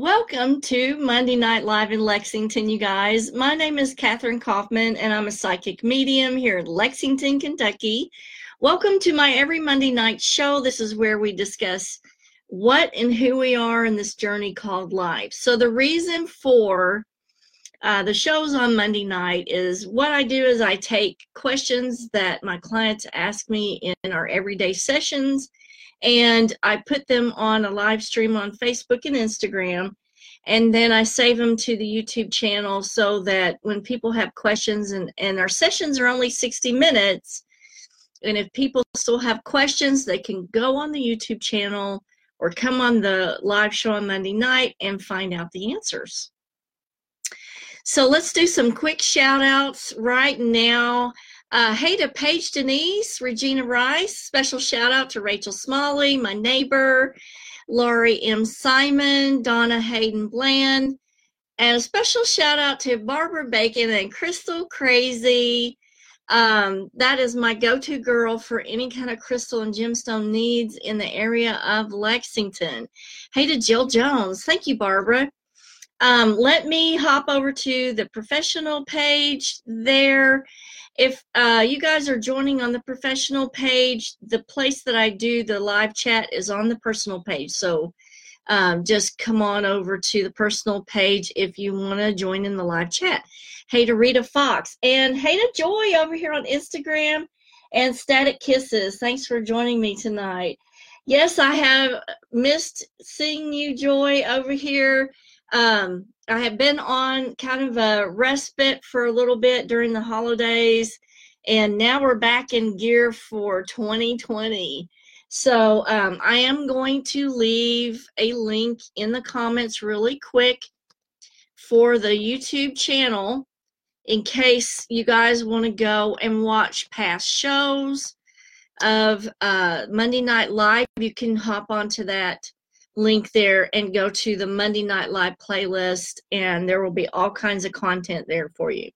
Welcome to Monday Night Live in Lexington, you guys. My name is Kathryn Kauffman, and I'm a psychic medium here in Lexington, Kentucky. Welcome to my every Monday night show. This is where we discuss what and who we are in this journey called life. So, the reason for uh, the shows on Monday night is what I do is I take questions that my clients ask me in our everyday sessions and I put them on a live stream on Facebook and Instagram. And then I save them to the YouTube channel so that when people have questions, and, and our sessions are only 60 minutes, and if people still have questions, they can go on the YouTube channel or come on the live show on Monday night and find out the answers. So let's do some quick shout outs right now. Uh, hey to Paige Denise, Regina Rice, special shout out to Rachel Smalley, my neighbor, Laurie M. Simon, Donna Hayden Bland, and a special shout out to Barbara Bacon and Crystal Crazy. Um, that is my go to girl for any kind of crystal and gemstone needs in the area of Lexington. Hey to Jill Jones. Thank you, Barbara. Um, let me hop over to the professional page there if uh, you guys are joining on the professional page, the place that I do the live chat is on the personal page. So um, just come on over to the personal page if you want to join in the live chat. Hey to Rita Fox and hey to Joy over here on Instagram and Static Kisses. Thanks for joining me tonight. Yes, I have missed seeing you, Joy, over here. Um, I have been on kind of a respite for a little bit during the holidays, and now we're back in gear for 2020. So um, I am going to leave a link in the comments really quick for the YouTube channel in case you guys want to go and watch past shows of uh, Monday Night Live. You can hop onto that link there and go to the Monday Night Live playlist, and there will be all kinds of content there for you.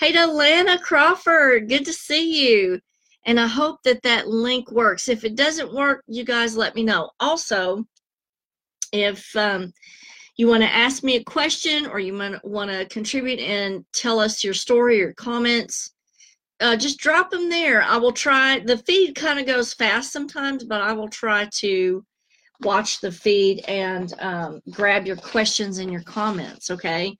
Hey to Lana Crawford, good to see you. And I hope that that link works. If it doesn't work, you guys let me know. Also, if um, you want to ask me a question or you want to contribute and tell us your story or comments, uh, just drop them there. I will try. The feed kind of goes fast sometimes, but I will try to watch the feed and um, grab your questions and your comments, okay?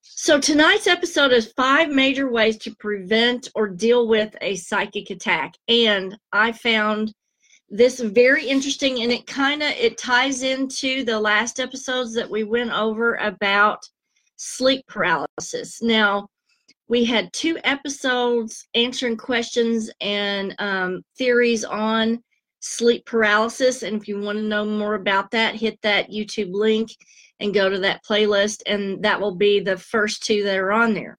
So tonight's episode is five major ways to prevent or deal with a psychic attack. And I found this very interesting and it kind of it ties into the last episodes that we went over about sleep paralysis. Now, we had two episodes answering questions and um, theories on sleep paralysis. And if you want to know more about that, hit that YouTube link and go to that playlist, and that will be the first two that are on there.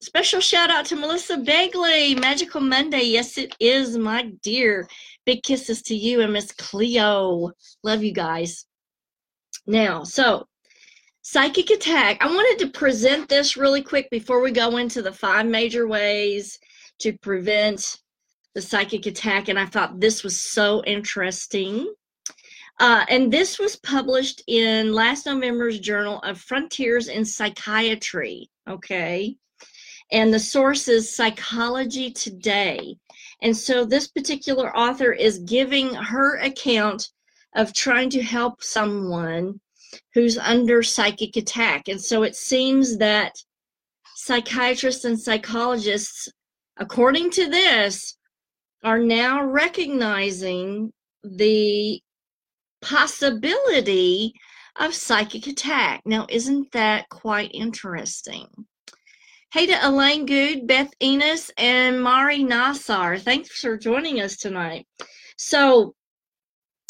Special shout out to Melissa Begley, Magical Monday. Yes, it is, my dear. Big kisses to you and Miss Cleo. Love you guys. Now, so psychic attack. I wanted to present this really quick before we go into the five major ways to prevent the psychic attack, and I thought this was so interesting. Uh, and this was published in last November's Journal of Frontiers in Psychiatry. Okay. And the source is Psychology Today. And so this particular author is giving her account of trying to help someone who's under psychic attack. And so it seems that psychiatrists and psychologists, according to this, are now recognizing the possibility of psychic attack. Now, isn't that quite interesting? Hey to Elaine Good, Beth Enos, and Mari Nassar. Thanks for joining us tonight. So,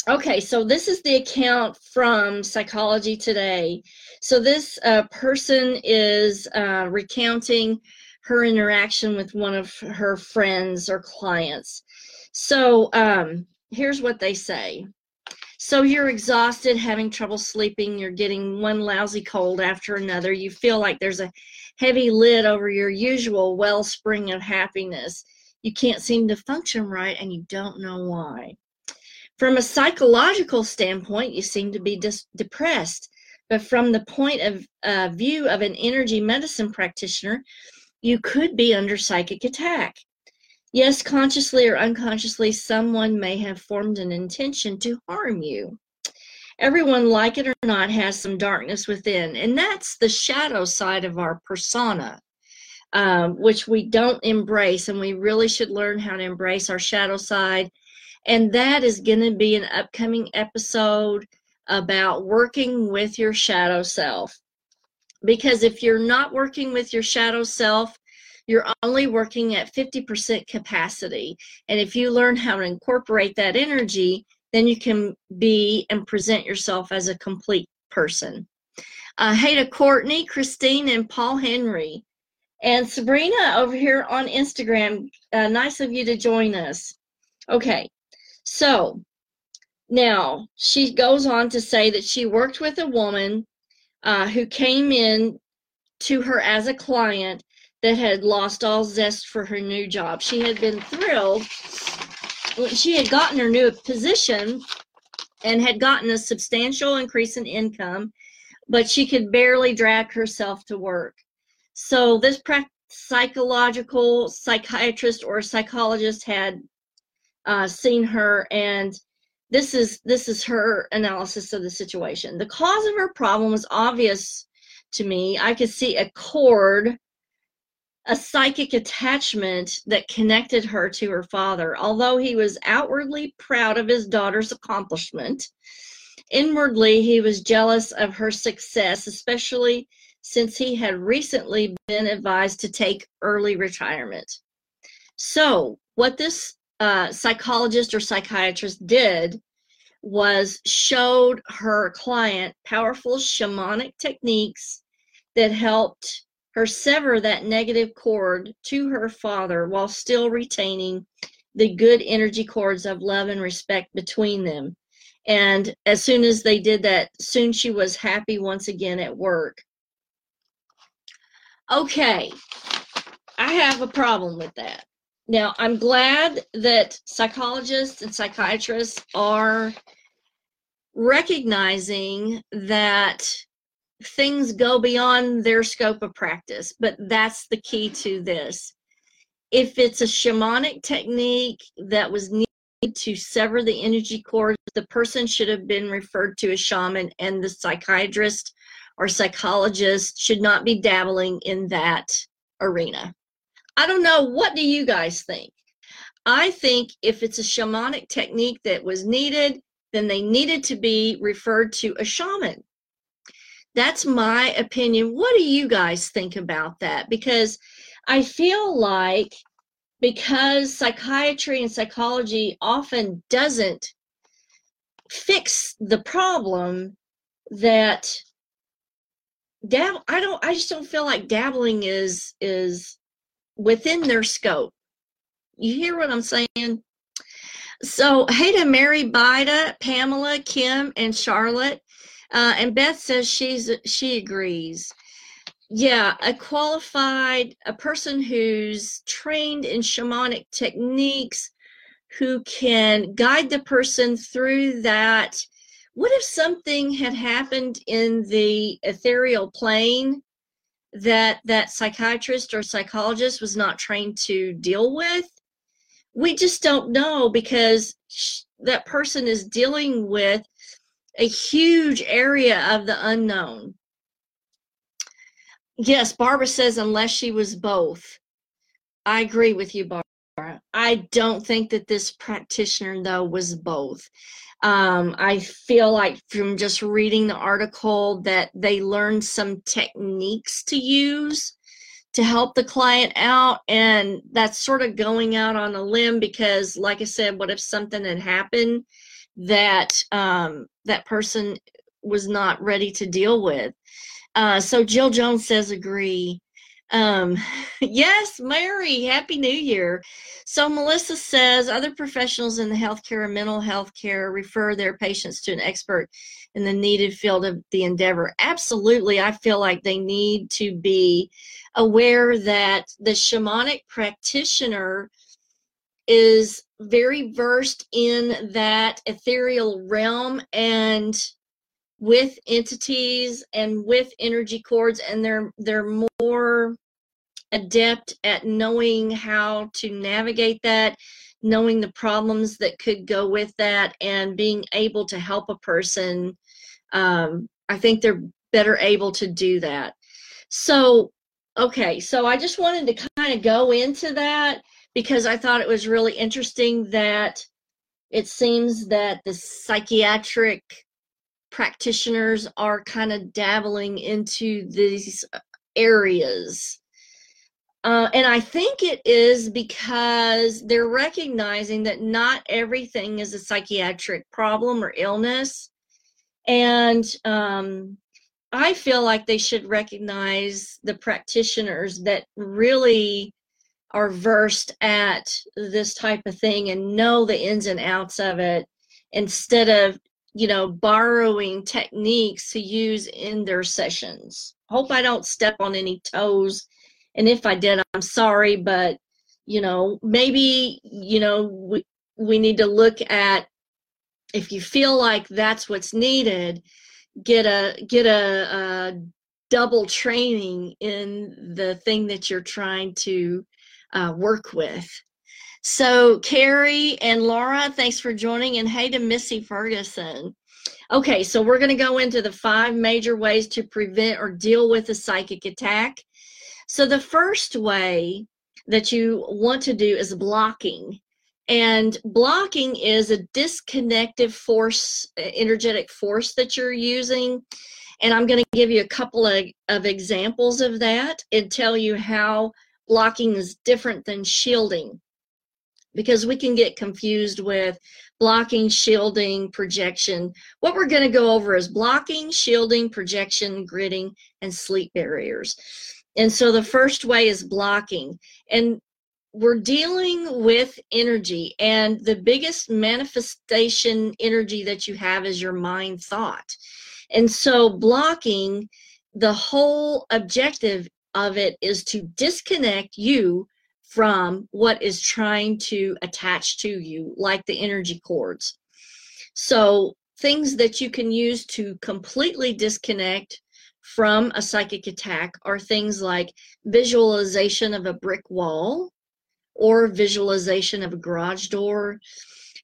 okay, so this is the account from Psychology Today. So, this uh, person is uh, recounting her interaction with one of her friends or clients. So um, here's what they say. So you're exhausted, having trouble sleeping, you're getting one lousy cold after another. You feel like there's a heavy lid over your usual wellspring of happiness. You can't seem to function right and you don't know why. From a psychological standpoint, you seem to be dis- depressed. but from the point of uh, view of an energy medicine practitioner, you could be under psychic attack. Yes, consciously or unconsciously, someone may have formed an intention to harm you. Everyone, like it or not, has some darkness within, and that's the shadow side of our persona, um, which we don't embrace, and we really should learn how to embrace our shadow side. And that is going to be an upcoming episode about working with your shadow self. Because if you're not working with your shadow self, you're only working at 50% capacity. And if you learn how to incorporate that energy, then you can be and present yourself as a complete person. Uh, hey to Courtney, Christine, and Paul Henry. And Sabrina over here on Instagram, uh, nice of you to join us. Okay, so now she goes on to say that she worked with a woman uh, who came in to her as a client that had lost all zest for her new job. She had been thrilled. when She had gotten her new position and had gotten a substantial increase in income, but she could barely drag herself to work. So this psychological psychiatrist or psychologist had uh, seen her and this is this is her analysis of the situation the cause of her problem was obvious to me i could see a cord a psychic attachment that connected her to her father. Although he was outwardly proud of his daughter's accomplishment, inwardly he was jealous of her success, especially since he had recently been advised to take early retirement. So, what this uh, psychologist or psychiatrist did was showed her client powerful shamanic techniques that helped her sever that negative cord to her father while still retaining the good energy cords of love and respect between them. And as soon as they did that, soon she was happy once again at work. Okay, I have a problem with that. Now, I'm glad that psychologists and psychiatrists are recognizing that things go beyond their scope of practice, but that's the key to this. If it's a shamanic technique that was needed to sever the energy cord, the person should have been referred to a shaman, and the psychiatrist or psychologist should not be dabbling in that arena. I don't know. What do you guys think? I think if it's a shamanic technique that was needed, then they needed to be referred to a shaman that's my opinion. What do you guys think about that? Because I feel like because psychiatry and psychology often doesn't fix the problem that dab I don't I just don't feel like dabbling is is within their scope. You hear what I'm saying? So, hey to Mary Bida, Pamela, Kim, and Charlotte. Uh, and Beth says she's she agrees. Yeah, a qualified, a person who's trained in shamanic techniques, who can guide the person through that. What if something had happened in the ethereal plane that that psychiatrist or psychologist was not trained to deal with? We just don't know because that person is dealing with a huge area of the unknown. Yes, Barbara says unless she was both. I agree with you, Barbara. I don't think that this practitioner, though, was both. Um, I feel like from just reading the article that they learned some techniques to use to help the client out. And that's sort of going out on a limb because, like I said, what if something had happened that um, that person was not ready to deal with. Uh, so Jill Jones says agree. Um, yes, Mary, Happy New Year. So Melissa says other professionals in the healthcare and mental health care refer their patients to an expert in the needed field of the endeavor. Absolutely, I feel like they need to be aware that the shamanic practitioner is very versed in that ethereal realm and with entities and with energy cords and they're they're more adept at knowing how to navigate that knowing the problems that could go with that and being able to help a person um, i think they're better able to do that. So okay so i just wanted to kind of go into that because i thought it was really interesting that it seems that the psychiatric practitioners are kind of dabbling into these areas. Uh, and I think it is because they're recognizing that not everything is a psychiatric problem or illness. And um, I feel like they should recognize the practitioners that really are versed at this type of thing and know the ins and outs of it instead of you know, borrowing techniques to use in their sessions. Hope I don't step on any toes. And if I did, I'm sorry, but you know, maybe, you know, we, we need to look at if you feel like that's what's needed, get a get a, a double training in the thing that you're trying to uh, work with. So, Carrie and Laura, thanks for joining. And hey to Missy Ferguson. Okay, so we're going to go into the five major ways to prevent or deal with a psychic attack. So, the first way that you want to do is blocking. And blocking is a disconnective force, energetic force that you're using. And I'm going to give you a couple of, of examples of that and tell you how blocking is different than shielding because we can get confused with blocking, shielding, projection. What we're going to go over is blocking, shielding, projection, gridding, and sleep barriers. And so the first way is blocking. And we're dealing with energy, and the biggest manifestation energy that you have is your mind thought. And so blocking, the whole objective of it is to disconnect you from what is trying to attach to you, like the energy cords. So, things that you can use to completely disconnect from a psychic attack are things like visualization of a brick wall or visualization of a garage door.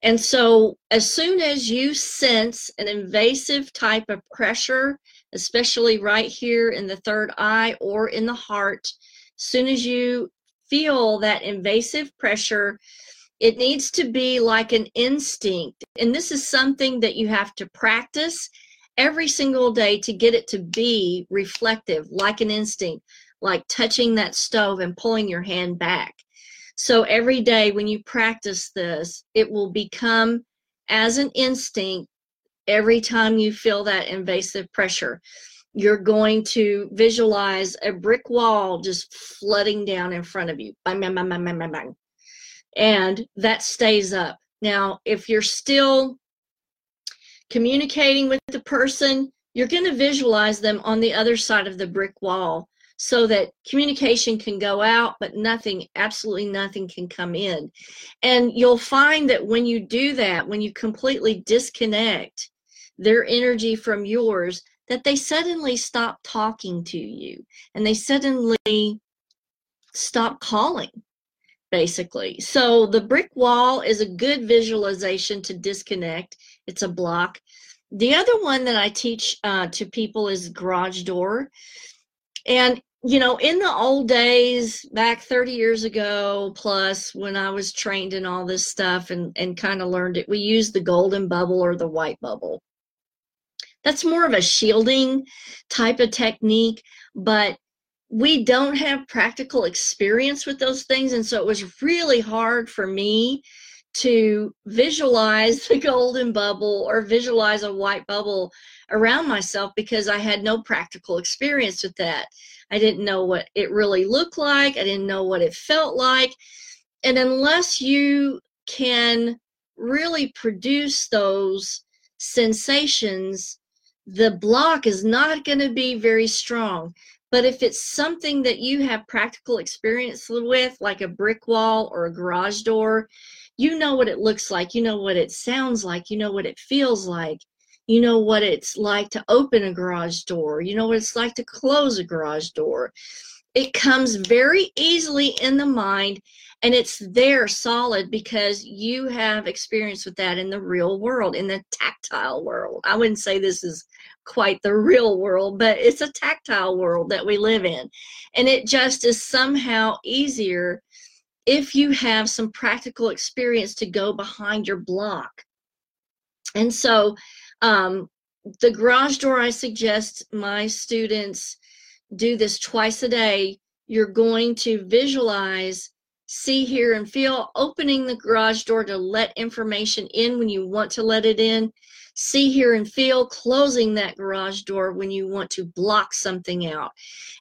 And so, as soon as you sense an invasive type of pressure, especially right here in the third eye or in the heart, as soon as you feel that invasive pressure, it needs to be like an instinct. And this is something that you have to practice every single day to get it to be reflective, like an instinct, like touching that stove and pulling your hand back. So every day when you practice this, it will become as an instinct every time you feel that invasive pressure you're going to visualize a brick wall just flooding down in front of you. Bang, bang, bang, And that stays up. Now, if you're still communicating with the person, you're going to visualize them on the other side of the brick wall so that communication can go out, but nothing, absolutely nothing can come in. And you'll find that when you do that, when you completely disconnect their energy from yours, that they suddenly stop talking to you and they suddenly stop calling basically. So the brick wall is a good visualization to disconnect. It's a block. The other one that i teach uh, to people is garage door. And you know in the old days back 30 years ago plus when i was trained in all this stuff and and kind of learned it we used the golden bubble or the white bubble that's more of a shielding type of technique, but we don't have practical experience with those things. And so it was really hard for me to visualize the golden bubble or visualize a white bubble around myself because I had no practical experience with that. I didn't know what it really looked like, I didn't know what it felt like. And unless you can really produce those sensations the block is not going to be very strong. But if it's something that you have practical experience with, like a brick wall or a garage door, you know what it looks like, you know what it sounds like, you know what it feels like. You know what it's like to open a garage door. You know what it's like to close a garage door. It comes very easily in the mind and it's there solid because you have experience with that in the real world, in the tactile world. I wouldn't say this is quite the real world, but it's a tactile world that we live in. And it just is somehow easier if you have some practical experience to go behind your block. And so, um, the garage door, I suggest my students do this twice a day. You're going to visualize, see, hear, and feel opening the garage door to let information in when you want to let it in. See, hear, and feel closing that garage door when you want to block something out.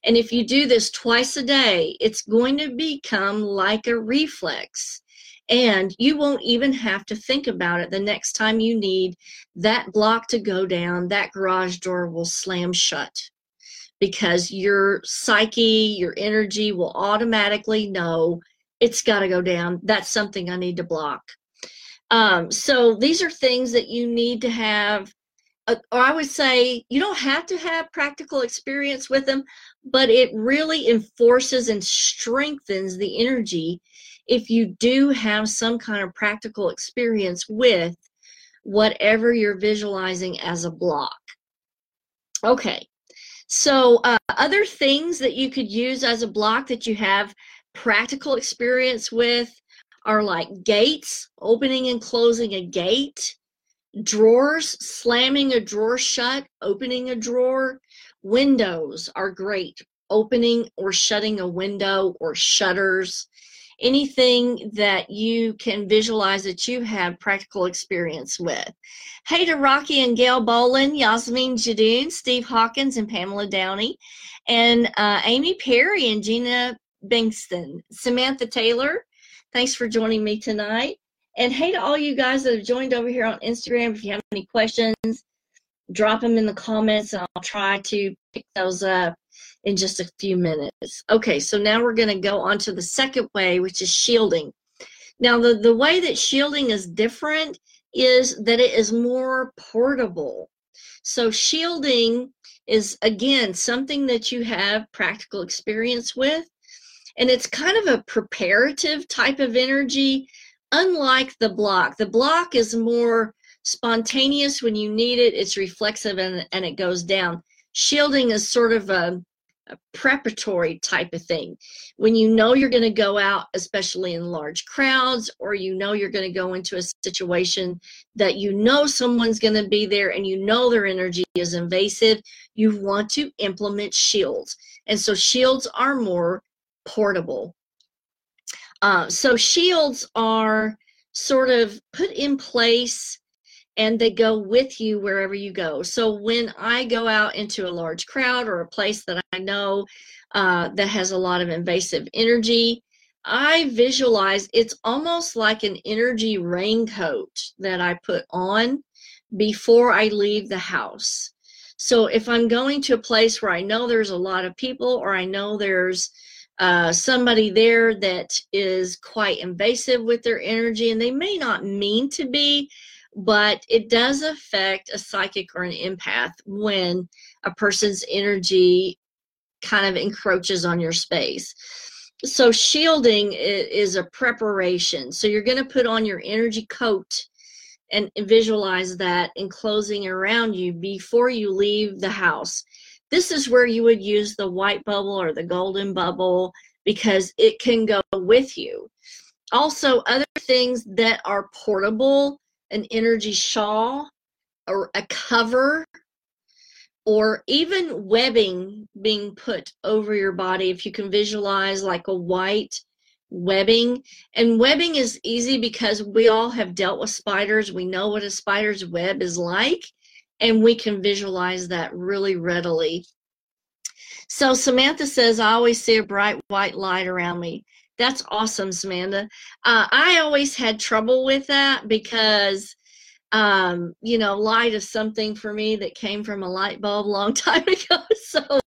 And if you do this twice a day, it's going to become like a reflex. And you won't even have to think about it the next time you need that block to go down, that garage door will slam shut because your psyche, your energy will automatically know it's got to go down. That's something I need to block. Um, so these are things that you need to have, uh, or I would say you don't have to have practical experience with them, but it really enforces and strengthens the energy if you do have some kind of practical experience with whatever you're visualizing as a block. Okay, so uh, other things that you could use as a block that you have practical experience with are like gates, opening and closing a gate, drawers, slamming a drawer shut, opening a drawer. Windows are great, opening or shutting a window or shutters. Anything that you can visualize that you have practical experience with. Hey to Rocky and Gail Bolin, Yasmin Jadoon, Steve Hawkins, and Pamela Downey, and uh, Amy Perry and Gina Bingston, Samantha Taylor, Thanks for joining me tonight. And hey to all you guys that have joined over here on Instagram, if you have any questions, drop them in the comments and I'll try to pick those up in just a few minutes. Okay, so now we're going to go on to the second way, which is shielding. Now, the, the way that shielding is different is that it is more portable. So, shielding is, again, something that you have practical experience with and it's kind of a preparative type of energy unlike the block. The block is more spontaneous when you need it it's reflexive and, and it goes down. Shielding is sort of a, a preparatory type of thing. When you know you're going to go out especially in large crowds or you know you're going to go into a situation that you know someone's going to be there and you know their energy is invasive you want to implement shields. And so shields are more portable. Uh, so shields are sort of put in place and they go with you wherever you go. So when I go out into a large crowd or a place that I know uh, that has a lot of invasive energy, I visualize it's almost like an energy raincoat that I put on before I leave the house. So if I'm going to a place where I know there's a lot of people or I know there's uh, somebody there that is quite invasive with their energy, and they may not mean to be, but it does affect a psychic or an empath when a person's energy kind of encroaches on your space. So, shielding is a preparation. So, you're going to put on your energy coat and visualize that enclosing around you before you leave the house. This is where you would use the white bubble or the golden bubble because it can go with you. Also, other things that are portable, an energy shawl or a cover or even webbing being put over your body if you can visualize like a white webbing. And webbing is easy because we all have dealt with spiders. We know what a spider's web is like and we can visualize that really readily. So Samantha says, I always see a bright white light around me. That's awesome, Samantha. Uh, I always had trouble with that because, um, you know, light is something for me that came from a light bulb a long time ago. So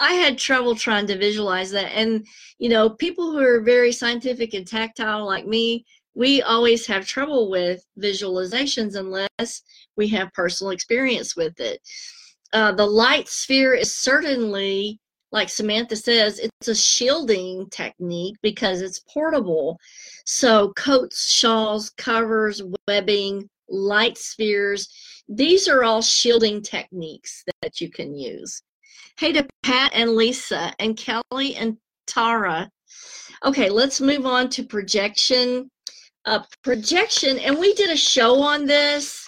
I had trouble trying to visualize that. And, you know, people who are very scientific and tactile like me, we always have trouble with visualizations unless we have personal experience with it. Uh, the light sphere is certainly, like Samantha says, it's a shielding technique because it's portable. So, coats, shawls, covers, webbing, light spheres, these are all shielding techniques that you can use. Hey to Pat and Lisa and Kelly and Tara. Okay, let's move on to projection. Uh, projection, and we did a show on this.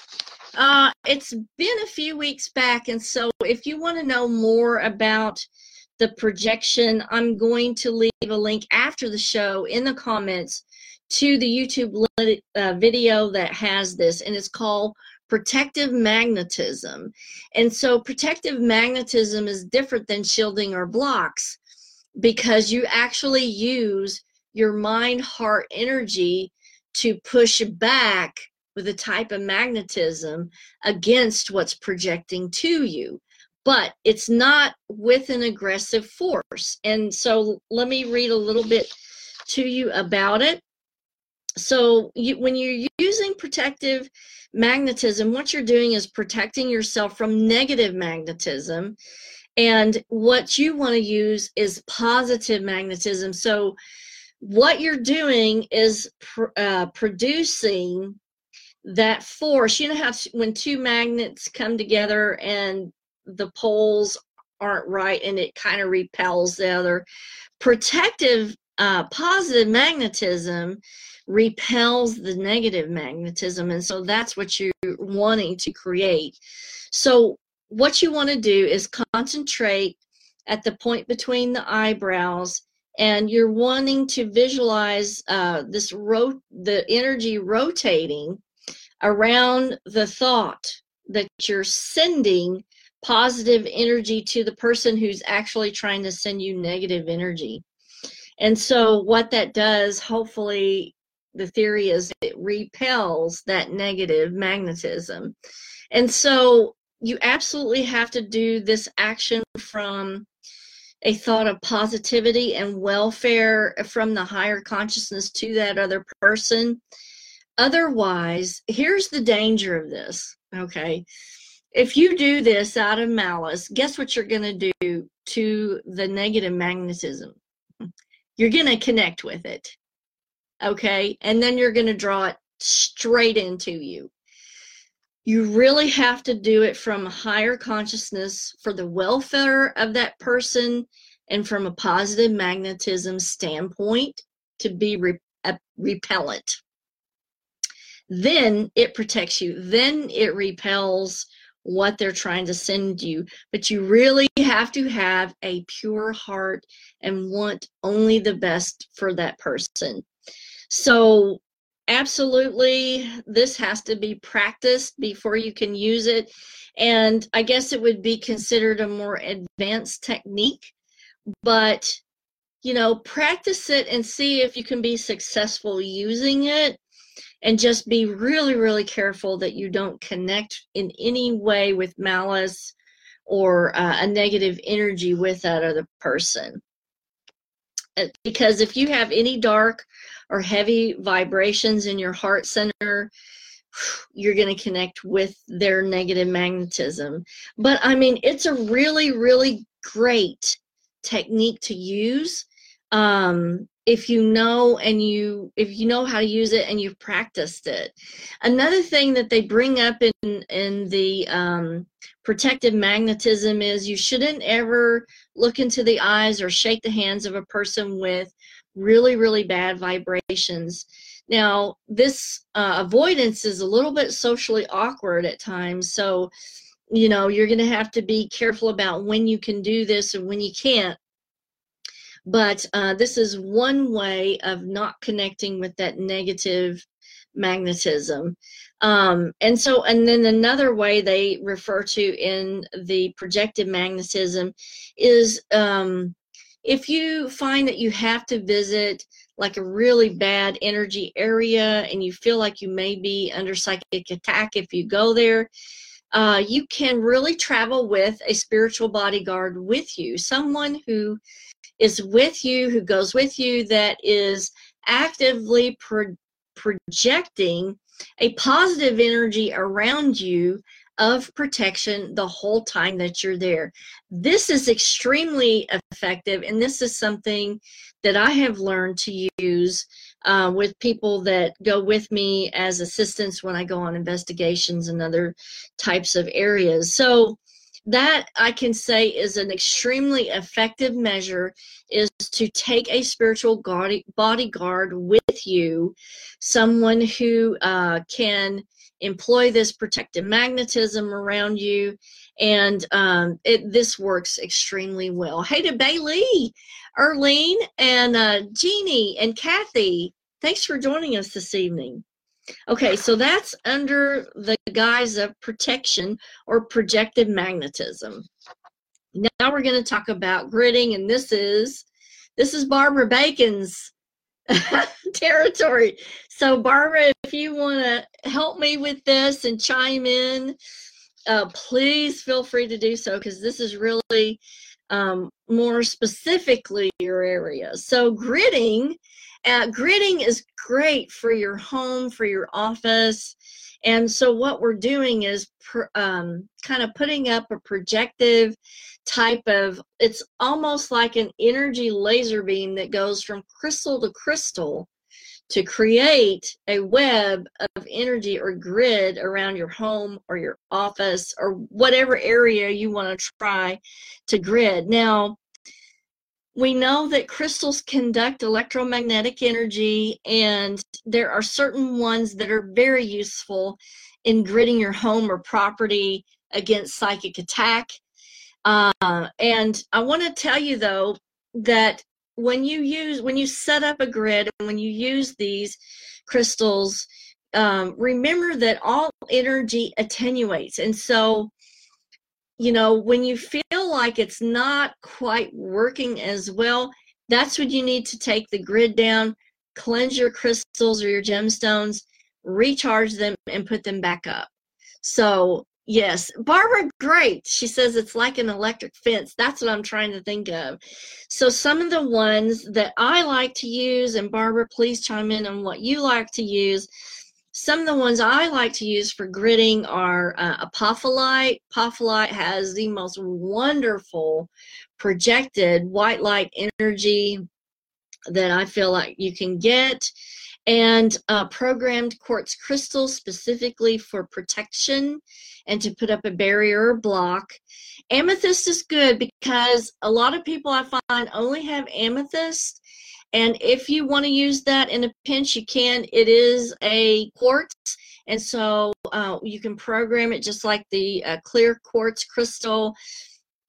Uh, it's been a few weeks back, and so if you want to know more about the projection, I'm going to leave a link after the show in the comments to the YouTube uh, video that has this, and it's called protective magnetism. And so protective magnetism is different than shielding or blocks because you actually use your mind heart energy to push back with a type of magnetism against what's projecting to you. But it's not with an aggressive force. And so let me read a little bit to you about it. So you, when you're using protective magnetism, what you're doing is protecting yourself from negative magnetism. And what you want to use is positive magnetism. So, what you're doing is pr- uh, producing that force. You know how when two magnets come together and the poles aren't right and it kind of repels the other? Protective, uh, positive magnetism repels the negative magnetism. And so that's what you're wanting to create. So, what you want to do is concentrate at the point between the eyebrows and you're wanting to visualize uh, this ro- the energy rotating around the thought that you're sending positive energy to the person who's actually trying to send you negative energy and so what that does hopefully the theory is it repels that negative magnetism. And so you absolutely have to do this action from a thought of positivity and welfare from the higher consciousness to that other person. Otherwise, here's the danger of this, okay? If you do this out of malice, guess what you're going to do to the negative magnetism? You're going to connect with it okay? And then you're going to draw it straight into you. You really have to do it from a higher consciousness for the welfare of that person and from a positive magnetism standpoint to be re- uh, repellent. Then it protects you. Then it repels what they're trying to send you. But you really have to have a pure heart and want only the best for that person. So, absolutely, this has to be practiced before you can use it. And I guess it would be considered a more advanced technique, but you know, practice it and see if you can be successful using it. And just be really, really careful that you don't connect in any way with malice or uh, a negative energy with that other person. Uh, because if you have any dark or heavy vibrations in your heart center, you're going to connect with their negative magnetism. But I mean, it's a really, really great technique to use um, if you know and you if you know how to use it and you've practiced it. Another thing that they bring up in in the um, protective magnetism is you shouldn't ever look into the eyes or shake the hands of a person with really, really bad vibrations. Now, this uh, avoidance is a little bit socially awkward at times. So, you know, you're going to have to be careful about when you can do this and when you can't. But uh, this is one way of not connecting with that negative magnetism. Um, and so, and then another way they refer to in the projected magnetism is um, if you find that you have to visit like a really bad energy area and you feel like you may be under psychic attack if you go there, uh, you can really travel with a spiritual bodyguard with you, someone who is with you, who goes with you, that is actively pro- projecting a positive energy around you of protection the whole time that you're there. This is extremely effective, and this is something that I have learned to use uh, with people that go with me as assistants when I go on investigations and other types of areas. So that I can say is an extremely effective measure is to take a spiritual bodyguard with you, someone who uh, can employ this protective magnetism around you and um, it this works extremely well. Hey to bailey erlene and uh, jeannie and kathy thanks for joining us this evening okay so that's under the guise of protection or projected magnetism now we're going to talk about gridding and this is this is barbara bacon's territory. So, Barbara, if you want to help me with this and chime in, uh, please feel free to do so because this is really um, more specifically your area. So, gridding, uh, gridding is great for your home, for your office. And so, what we're doing is um, kind of putting up a projective type of it's almost like an energy laser beam that goes from crystal to crystal to create a web of energy or grid around your home or your office or whatever area you want to try to grid. Now, we know that crystals conduct electromagnetic energy, and there are certain ones that are very useful in gridding your home or property against psychic attack. Uh, and I want to tell you though that when you use when you set up a grid and when you use these crystals, um, remember that all energy attenuates, and so you know when you feel like it's not quite working as well, that's when you need to take the grid down, cleanse your crystals or your gemstones, recharge them, and put them back up. So Yes, Barbara, great. She says it's like an electric fence. That's what I'm trying to think of. So, some of the ones that I like to use, and Barbara, please chime in on what you like to use. Some of the ones I like to use for gridding are uh, apophyllite. Apophyllite has the most wonderful projected white light energy that I feel like you can get and uh, programmed quartz crystals specifically for protection and to put up a barrier or block. Amethyst is good because a lot of people I find only have amethyst. And if you want to use that in a pinch, you can. It is a quartz, and so uh, you can program it just like the uh, clear quartz crystal,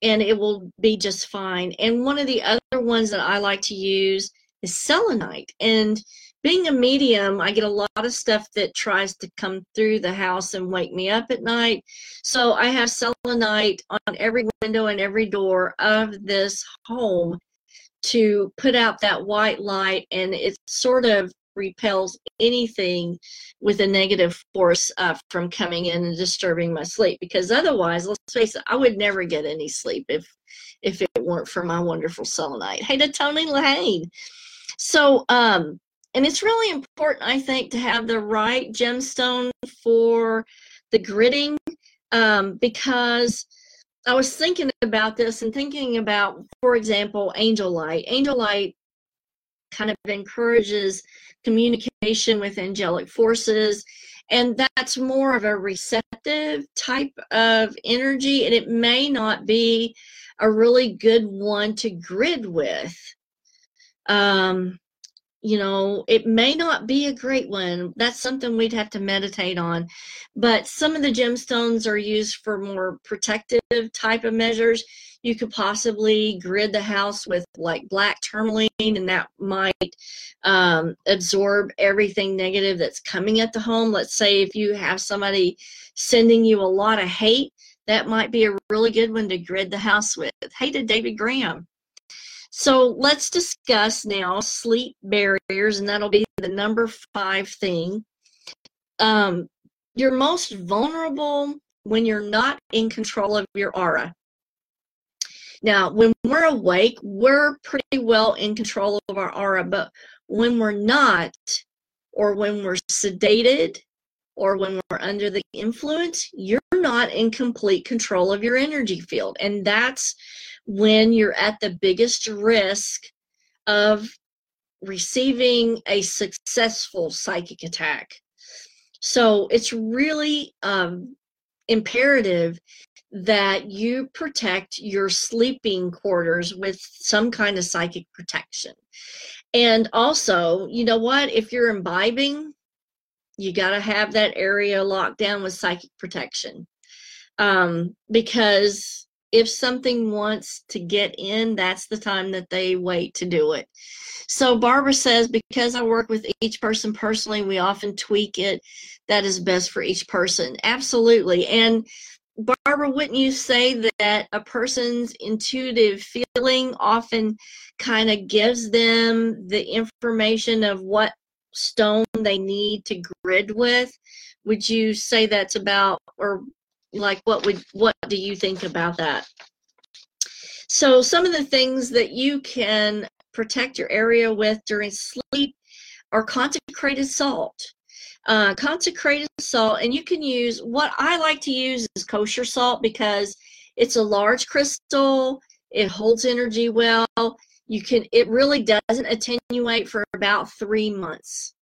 and it will be just fine. And one of the other ones that I like to use is selenite. And being a medium, I get a lot of stuff that tries to come through the house and wake me up at night. So I have selenite on every window and every door of this home to put out that white light, and it sort of repels anything with a negative force uh, from coming in and disturbing my sleep. Because otherwise, let's face it, I would never get any sleep if if it weren't for my wonderful selenite. Hey to Tony lane So um and it's really important, I think, to have the right gemstone for the gridding um, because I was thinking about this and thinking about, for example, angelite. Angel light kind of encourages communication with angelic forces, and that's more of a receptive type of energy, and it may not be a really good one to grid with. Um, you know, it may not be a great one. That's something we'd have to meditate on. But some of the gemstones are used for more protective type of measures. You could possibly grid the house with like black tourmaline, and that might um, absorb everything negative that's coming at the home. Let's say if you have somebody sending you a lot of hate, that might be a really good one to grid the house with. To David Graham. So let's discuss now sleep barriers, and that'll be the number five thing. Um, you're most vulnerable when you're not in control of your aura. Now, when we're awake, we're pretty well in control of our aura, but when we're not, or when we're sedated, or when we're under the influence, you're not in complete control of your energy field. And that's when you're at the biggest risk of receiving a successful psychic attack. So it's really um, imperative that you protect your sleeping quarters with some kind of psychic protection. And also, you know what? If you're imbibing, you got to have that area locked down with psychic protection. Um, because if something wants to get in, that's the time that they wait to do it. So Barbara says, because I work with each person personally, we often tweak it that is best for each person. Absolutely. And Barbara, wouldn't you say that a person's intuitive feeling often kind of gives them the information of what stone they need to grid with? Would you say that's about, or like what would what do you think about that? So some of the things that you can protect your area with during sleep are consecrated salt uh, consecrated salt, and you can use what I like to use is kosher salt because it's a large crystal. It holds energy well. You can. It really doesn't attenuate for about three months.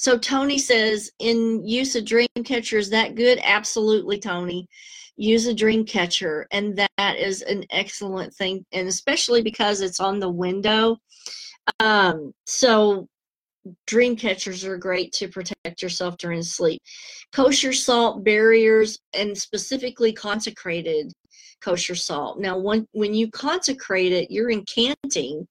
So Tony says, in use of dream catcher, is that good? Absolutely, Tony. Use a dream catcher, and that is an excellent thing, and especially because it's on the window. Um, so dream catchers are great to protect yourself during sleep. Kosher salt barriers and specifically consecrated kosher salt. Now, when, when you consecrate it, you're incanting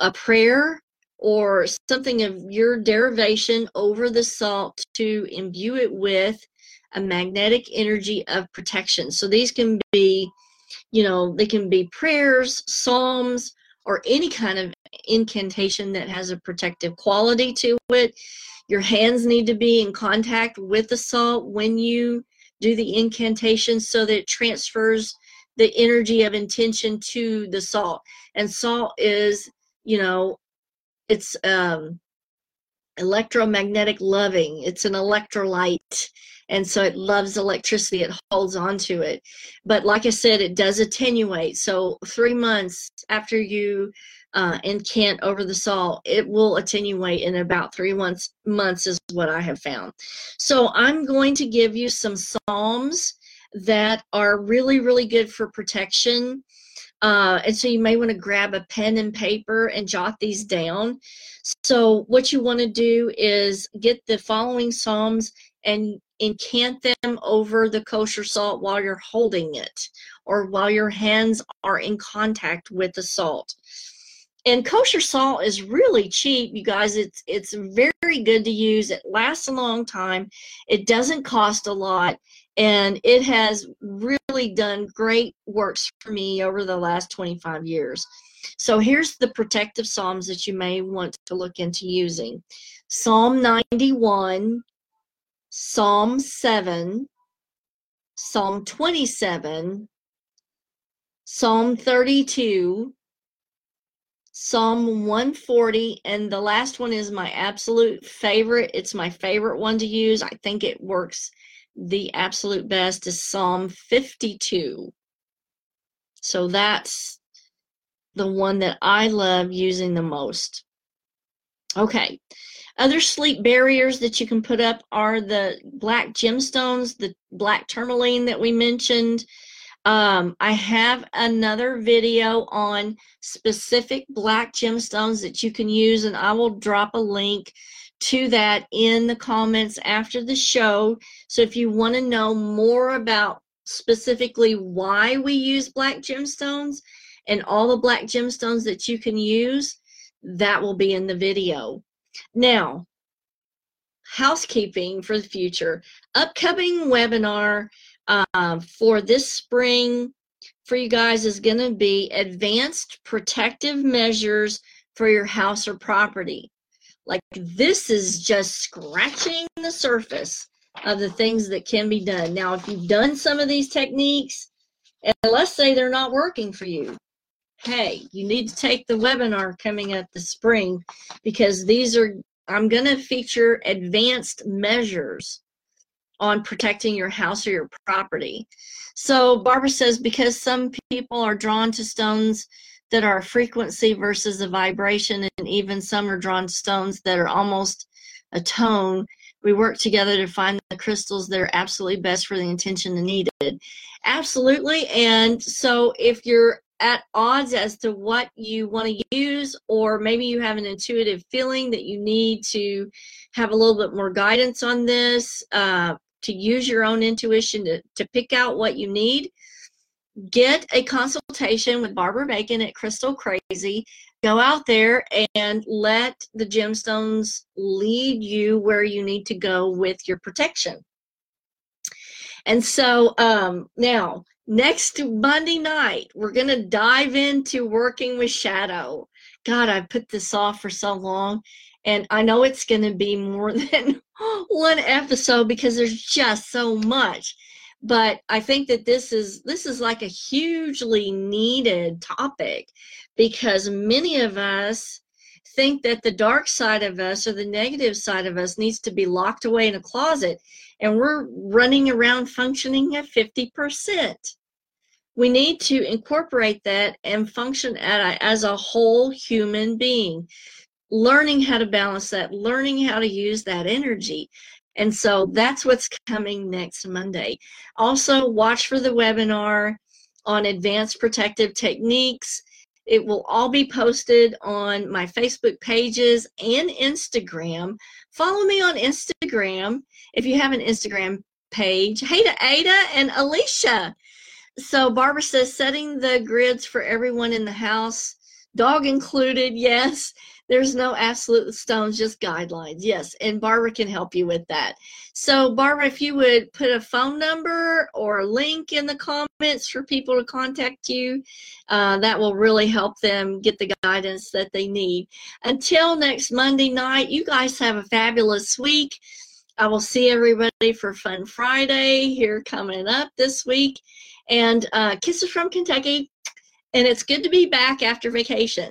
a prayer or something of your derivation over the salt to imbue it with a magnetic energy of protection. So these can be, you know, they can be prayers, psalms, or any kind of incantation that has a protective quality to it. Your hands need to be in contact with the salt when you do the incantation so that it transfers the energy of intention to the salt. And salt is, you know, it's um, electromagnetic loving, it's an electrolyte and so it loves electricity. It holds on to it. But like i said it does attenuate. So three months after you uh, incant over the salt it will attenuate in about three months months is what i have found. So i'm going to give you some psalms that are really really good for protection uh, and so you may want to grab a pen and paper and jot these down. So what you want to do is get the following psalms and incant them over the kosher salt while you're holding it or while your hands are in contact with the salt. And kosher salt is really cheap, you guys. It's it's very good to use. It lasts a long time. It doesn't cost a lot, and it has really done great works for me over the last 25 years. So here's the protective psalms that you may want to look into using. Psalm 91, Psalm 7, Psalm 27, Psalm 32, Psalm 140, and the last one is my absolute favorite. It's my favorite one to use. I think it works the absolute best is Psalm 52. So that's the one that I love using the most. Okay, other sleep barriers that you can put up are the black gemstones, the black tourmaline that we mentioned. Um, I have another video on specific black gemstones that you can use, and I will drop a link to that in the comments after the show. So if you want to know more about specifically why we use black gemstones and all the black gemstones that you can use, that will be in the video. Now, housekeeping for the future. Upcoming webinar uh, for this spring for you guys is going to be advanced protective measures for your house or property. Like this is just scratching the surface of the things that can be done. Now, if you've done some of these techniques, and let's say they're not working for you, hey, you need to take the webinar coming up this spring because these are, I'm going to feature advanced measures on protecting your house or your property. So Barbara says because some people are drawn to stones that are a frequency versus a vibration, and even some are drawn stones that are almost a tone. We work together to find the crystals that are absolutely best for the intention needed. Absolutely. And so if you're at odds as to what you want to use, or maybe you have an intuitive feeling that you need to have a little bit more guidance on this, uh, to use your own intuition to, to pick out what you need, get a consultation with Barbara Bacon at Crystal Crazy. Go out there and let the gemstones lead you where you need to go with your protection. And so um, now, next Monday night, we're going to dive into working with shadow. God, I've put this off for so long. And I know it's going to be more than one episode because there's just so much. But I think that this is this is like a hugely needed topic because many of us think that the dark side of us or the negative side of us needs to be locked away in a closet and we're running around functioning at 50%. We need to incorporate that and function a, as a whole human being, learning how to balance that, learning how to use that energy. And so that's what's coming next Monday. Also, watch for the webinar on advanced protective techniques. It will all be posted on my Facebook pages and Instagram. Follow me on Instagram if you have an Instagram page. Hey to Ada and Alicia. So Barbara says setting the grids for everyone in the house, dog included, yes. There's no absolute stones, just guidelines. Yes, and Barbara can help you with that. So, Barbara, if you would put a phone number or a link in the comments for people to contact you, uh, that will really help them get the guidance that they need. Until next Monday night, you guys have a fabulous week. I will see everybody for Fun Friday here coming up this week. And uh, kisses from Kentucky. And it's good to be back after vacation.